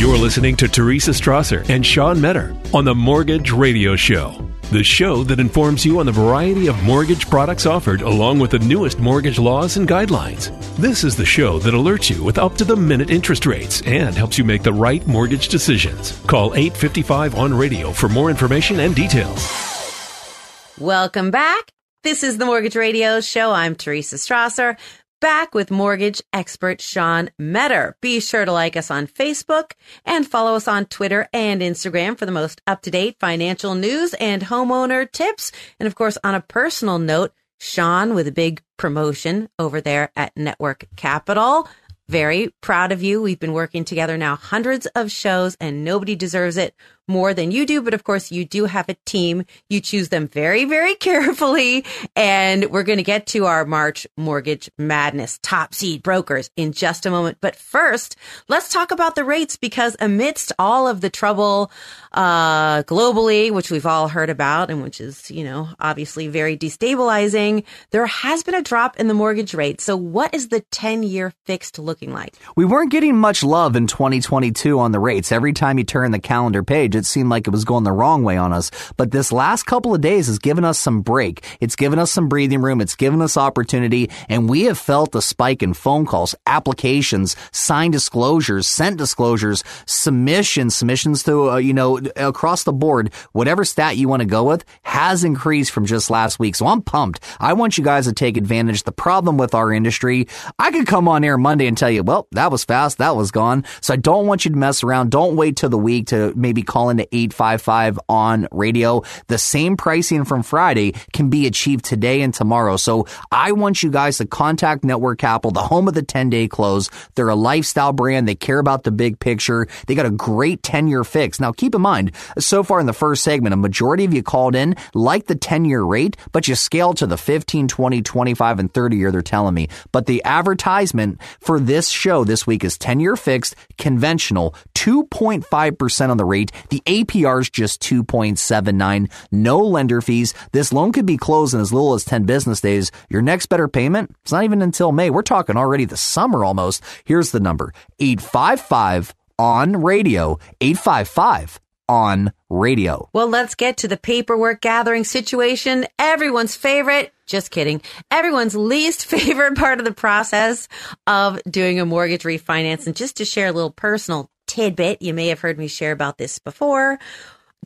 You're listening to Teresa Strasser and Sean Metter on the Mortgage Radio Show, the show that informs you on the variety of mortgage products offered along with the newest mortgage laws and guidelines. This is the show that alerts you with up to the minute interest rates and helps you make the right mortgage decisions. Call 855 on radio for more information and details. Welcome back. This is the Mortgage Radio Show. I'm Teresa Strasser back with mortgage expert Sean Metter. Be sure to like us on Facebook and follow us on Twitter and Instagram for the most up to date financial news and homeowner tips. And of course, on a personal note, Sean with a big promotion over there at Network Capital. Very proud of you. We've been working together now hundreds of shows and nobody deserves it more than you do. But of course, you do have a team. You choose them very, very carefully. And we're going to get to our March mortgage madness top seed brokers in just a moment. But first, let's talk about the rates because amidst all of the trouble, uh, globally, which we've all heard about and which is, you know, obviously very destabilizing, there has been a drop in the mortgage rate. So what is the 10 year fixed looking like? We weren't getting much love in 2022 on the rates. Every time you turn the calendar page, it seemed like it was going the wrong way on us. But this last couple of days has given us some break. It's given us some breathing room. It's given us opportunity. And we have felt the spike in phone calls, applications, signed disclosures, sent disclosures, submissions, submissions to, uh, you know, across the board, whatever stat you want to go with has increased from just last week. So I'm pumped. I want you guys to take advantage. The problem with our industry, I could come on air Monday and tell you, well, that was fast. That was gone. So I don't want you to mess around. Don't wait till the week to maybe call into 855 on radio. The same pricing from Friday can be achieved today and tomorrow. So I want you guys to contact Network Capital, the home of the 10 day close. They're a lifestyle brand. They care about the big picture. They got a great 10 year fix. Now keep in mind, so far in the first segment, a majority of you called in like the 10 year rate, but you scale to the 15, 20, 25, and 30 year, they're telling me. But the advertisement for this show this week is 10 year fixed, conventional, 2.5% on the rate. The APR is just 2.79, no lender fees. This loan could be closed in as little as 10 business days. Your next better payment, it's not even until May. We're talking already the summer almost. Here's the number 855 on radio, 855 on radio. Well, let's get to the paperwork gathering situation. Everyone's favorite. Just kidding. Everyone's least favorite part of the process of doing a mortgage refinance. And just to share a little personal tidbit, you may have heard me share about this before.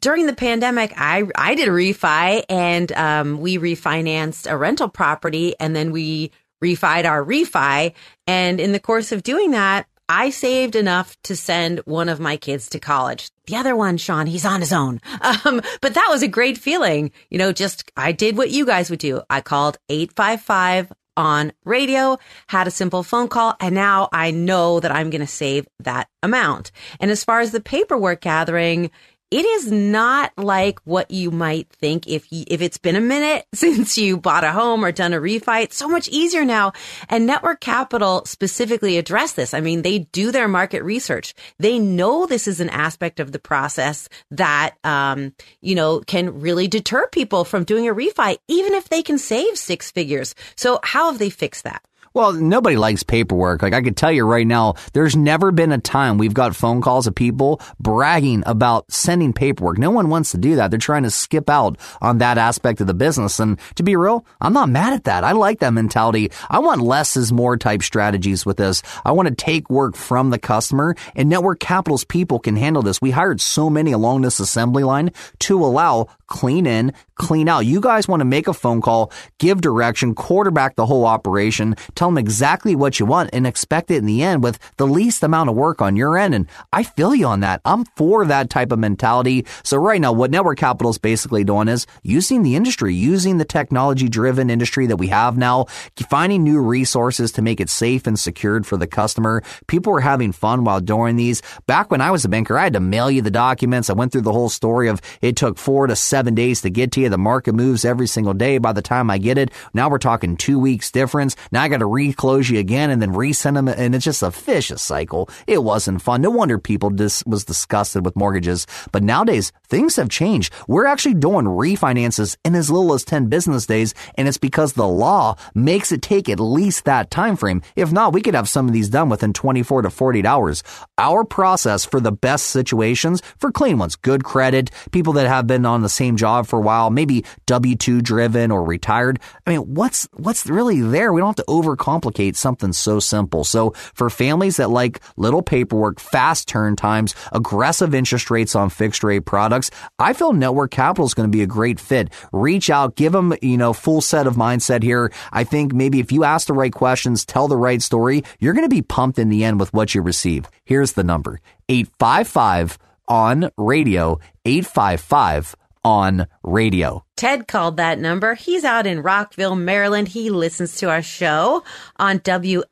During the pandemic, I I did a refi and um, we refinanced a rental property and then we refied our refi. And in the course of doing that, I saved enough to send one of my kids to college. The other one, Sean, he's on his own. Um, but that was a great feeling. You know, just I did what you guys would do. I called 855 on radio, had a simple phone call, and now I know that I'm going to save that amount. And as far as the paperwork gathering, it is not like what you might think if you, if it's been a minute since you bought a home or done a refi. It's so much easier now. And Network Capital specifically address this. I mean, they do their market research. They know this is an aspect of the process that, um, you know, can really deter people from doing a refi, even if they can save six figures. So how have they fixed that? Well, nobody likes paperwork. Like I could tell you right now, there's never been a time we've got phone calls of people bragging about sending paperwork. No one wants to do that. They're trying to skip out on that aspect of the business. And to be real, I'm not mad at that. I like that mentality. I want less is more type strategies with this. I want to take work from the customer and network capital's people can handle this. We hired so many along this assembly line to allow clean in, clean out. You guys want to make a phone call, give direction, quarterback the whole operation, tell them exactly what you want and expect it in the end with the least amount of work on your end. And I feel you on that. I'm for that type of mentality. So right now, what Network Capital is basically doing is using the industry, using the technology driven industry that we have now, finding new resources to make it safe and secured for the customer. People were having fun while doing these. Back when I was a banker, I had to mail you the documents. I went through the whole story of it took four to seven days to get to you. The market moves every single day by the time I get it. Now we're talking two weeks difference. Now I got to reclose you again and then resend them. And it's just a vicious cycle. It wasn't fun. No wonder people was disgusted with mortgages. But nowadays things have changed. We're actually doing refinances in as little as 10 business days. And it's because the law makes it take at least that time frame. If not, we could have some of these done within 24 to 48 hours. Our process for the best situations for clean ones, good credit, people that have been on the same job for a while, maybe W2 driven or retired. I mean, what's, what's really there? We don't have to overcomplicate something so simple. So for families that like little paperwork, fast turn times, aggressive interest rates on fixed rate products, I feel Network Capital is going to be a great fit. Reach out, give them, you know, full set of mindset here. I think maybe if you ask the right questions, tell the right story, you're going to be pumped in the end with what you receive. Here's the number 855 on radio, 855 on radio. Ted called that number. He's out in Rockville, Maryland. He listens to our show on WMAL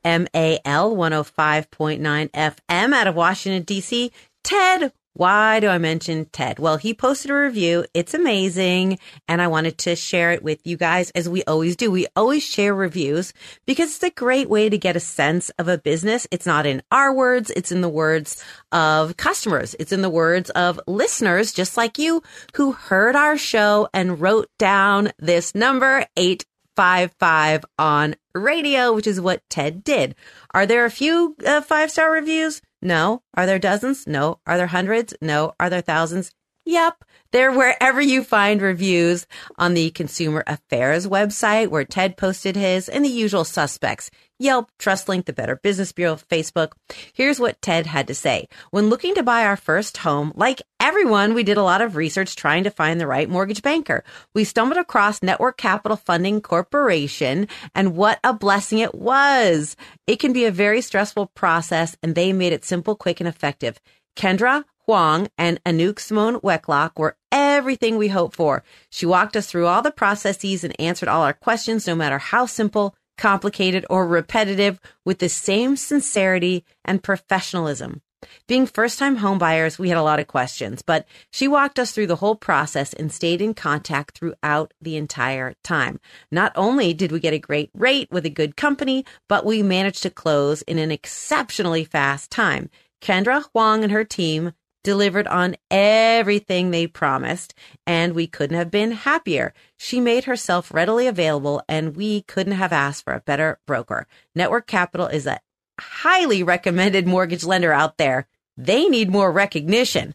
105.9 FM out of Washington, D.C. Ted, why do I mention Ted? Well, he posted a review. It's amazing. And I wanted to share it with you guys as we always do. We always share reviews because it's a great way to get a sense of a business. It's not in our words. It's in the words of customers. It's in the words of listeners, just like you who heard our show and wrote down this number eight five five on radio, which is what Ted did. Are there a few uh, five star reviews? No. Are there dozens? No. Are there hundreds? No. Are there thousands? Yep. They're wherever you find reviews on the Consumer Affairs website where Ted posted his and the usual suspects. Yelp, TrustLink, the Better Business Bureau, Facebook. Here's what Ted had to say. When looking to buy our first home, like everyone, we did a lot of research trying to find the right mortgage banker. We stumbled across Network Capital Funding Corporation and what a blessing it was. It can be a very stressful process and they made it simple, quick, and effective. Kendra, Huang and Anouk Simone Wecklock were everything we hoped for. She walked us through all the processes and answered all our questions, no matter how simple, complicated, or repetitive, with the same sincerity and professionalism. Being first time homebuyers, we had a lot of questions, but she walked us through the whole process and stayed in contact throughout the entire time. Not only did we get a great rate with a good company, but we managed to close in an exceptionally fast time. Kendra Huang and her team delivered on everything they promised, and we couldn't have been happier. She made herself readily available, and we couldn't have asked for a better broker. Network Capital is a highly recommended mortgage lender out there. They need more recognition.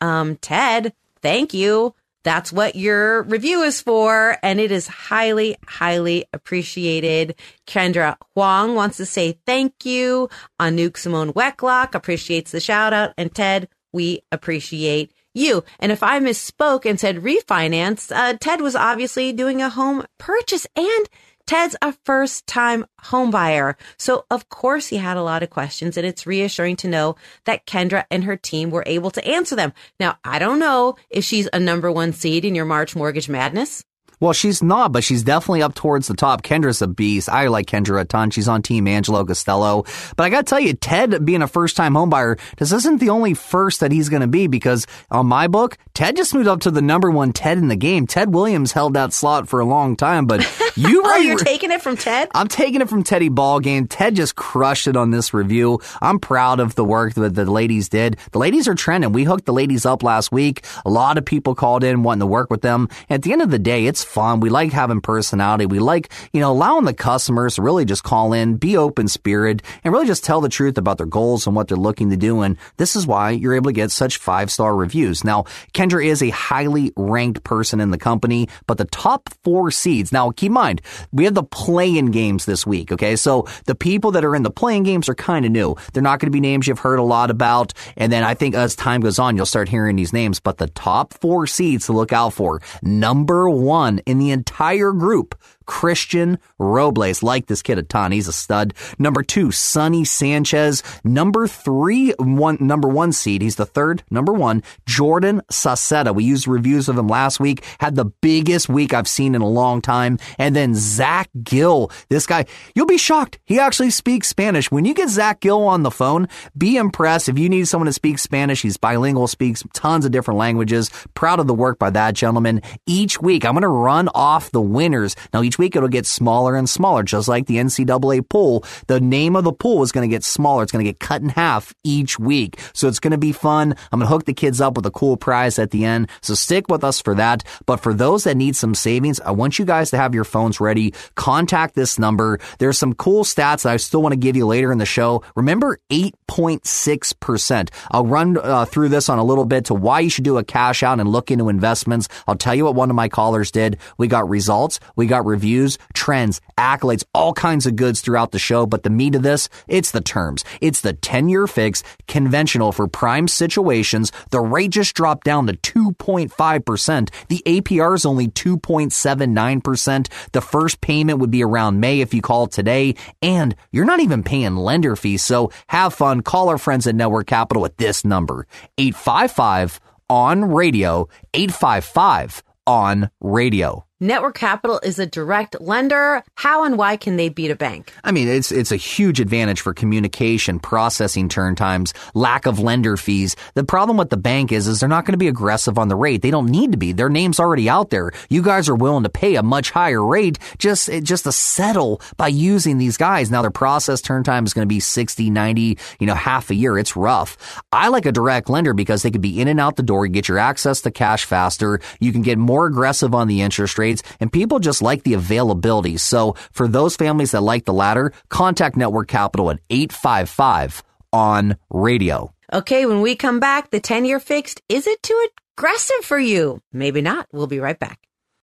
Um, Ted, thank you. That's what your review is for, and it is highly, highly appreciated. Kendra Huang wants to say thank you. Anouk Simone Wecklock appreciates the shout out, and Ted, we appreciate you. And if I misspoke and said refinance, uh, Ted was obviously doing a home purchase and Ted's a first time home buyer. So of course he had a lot of questions and it's reassuring to know that Kendra and her team were able to answer them. Now, I don't know if she's a number one seed in your March mortgage madness. Well, she's not, but she's definitely up towards the top. Kendra's a beast. I like Kendra a ton. She's on team Angelo Costello. But I got to tell you, Ted being a first time homebuyer, this isn't the only first that he's going to be because on my book, Ted just moved up to the number one Ted in the game. Ted Williams held that slot for a long time, but you oh, you're taking it from Ted? I'm taking it from Teddy Ballgame. Ted just crushed it on this review. I'm proud of the work that the ladies did. The ladies are trending. We hooked the ladies up last week. A lot of people called in wanting to work with them. At the end of the day, it's fun. We like having personality. We like, you know, allowing the customers to really just call in, be open spirited, and really just tell the truth about their goals and what they're looking to do. And this is why you're able to get such five star reviews. Now, Kendra is a highly ranked person in the company, but the top four seeds. Now, keep in mind, we have the play-in games this week. Okay. So the people that are in the playing games are kind of new. They're not going to be names you've heard a lot about. And then I think as time goes on, you'll start hearing these names, but the top four seeds to look out for. Number one in the entire group Christian Robles. Like this kid a ton. He's a stud. Number two, Sonny Sanchez. Number three, one, number one seed. He's the third, number one, Jordan Sacetta. We used reviews of him last week. Had the biggest week I've seen in a long time. And then Zach Gill. This guy, you'll be shocked. He actually speaks Spanish. When you get Zach Gill on the phone, be impressed. If you need someone to speak Spanish, he's bilingual, speaks tons of different languages. Proud of the work by that gentleman. Each week, I'm going to run off the winners. Now, each week it'll get smaller and smaller, just like the NCAA pool. The name of the pool is going to get smaller. It's going to get cut in half each week. So it's going to be fun. I'm going to hook the kids up with a cool prize at the end. So stick with us for that. But for those that need some savings, I want you guys to have your phones ready. Contact this number. There's some cool stats that I still want to give you later in the show. Remember 8.6%. I'll run uh, through this on a little bit to why you should do a cash out and look into investments. I'll tell you what one of my callers did. We got results. We got reviews, trends, accolades, all kinds of goods throughout the show. But the meat of this, it's the terms. It's the 10 year fix conventional for prime situations. The rate just dropped down to 2.5%. The APR is only 2.79%. The first payment would be around May if you call today. And you're not even paying lender fees. So have fun. Call our friends at Network Capital at this number 855 on radio 855 on radio. Network Capital is a direct lender. How and why can they beat a bank? I mean, it's it's a huge advantage for communication, processing turn times, lack of lender fees. The problem with the bank is is they're not going to be aggressive on the rate. They don't need to be. Their name's already out there. You guys are willing to pay a much higher rate just just to settle by using these guys. Now their process turn time is going to be 60, 90, you know, half a year. It's rough. I like a direct lender because they could be in and out the door, you get your access to cash faster, you can get more aggressive on the interest rate and people just like the availability. So for those families that like the latter, contact Network Capital at 855 on radio. Okay, when we come back, the 10 year fixed, is it too aggressive for you? Maybe not. We'll be right back.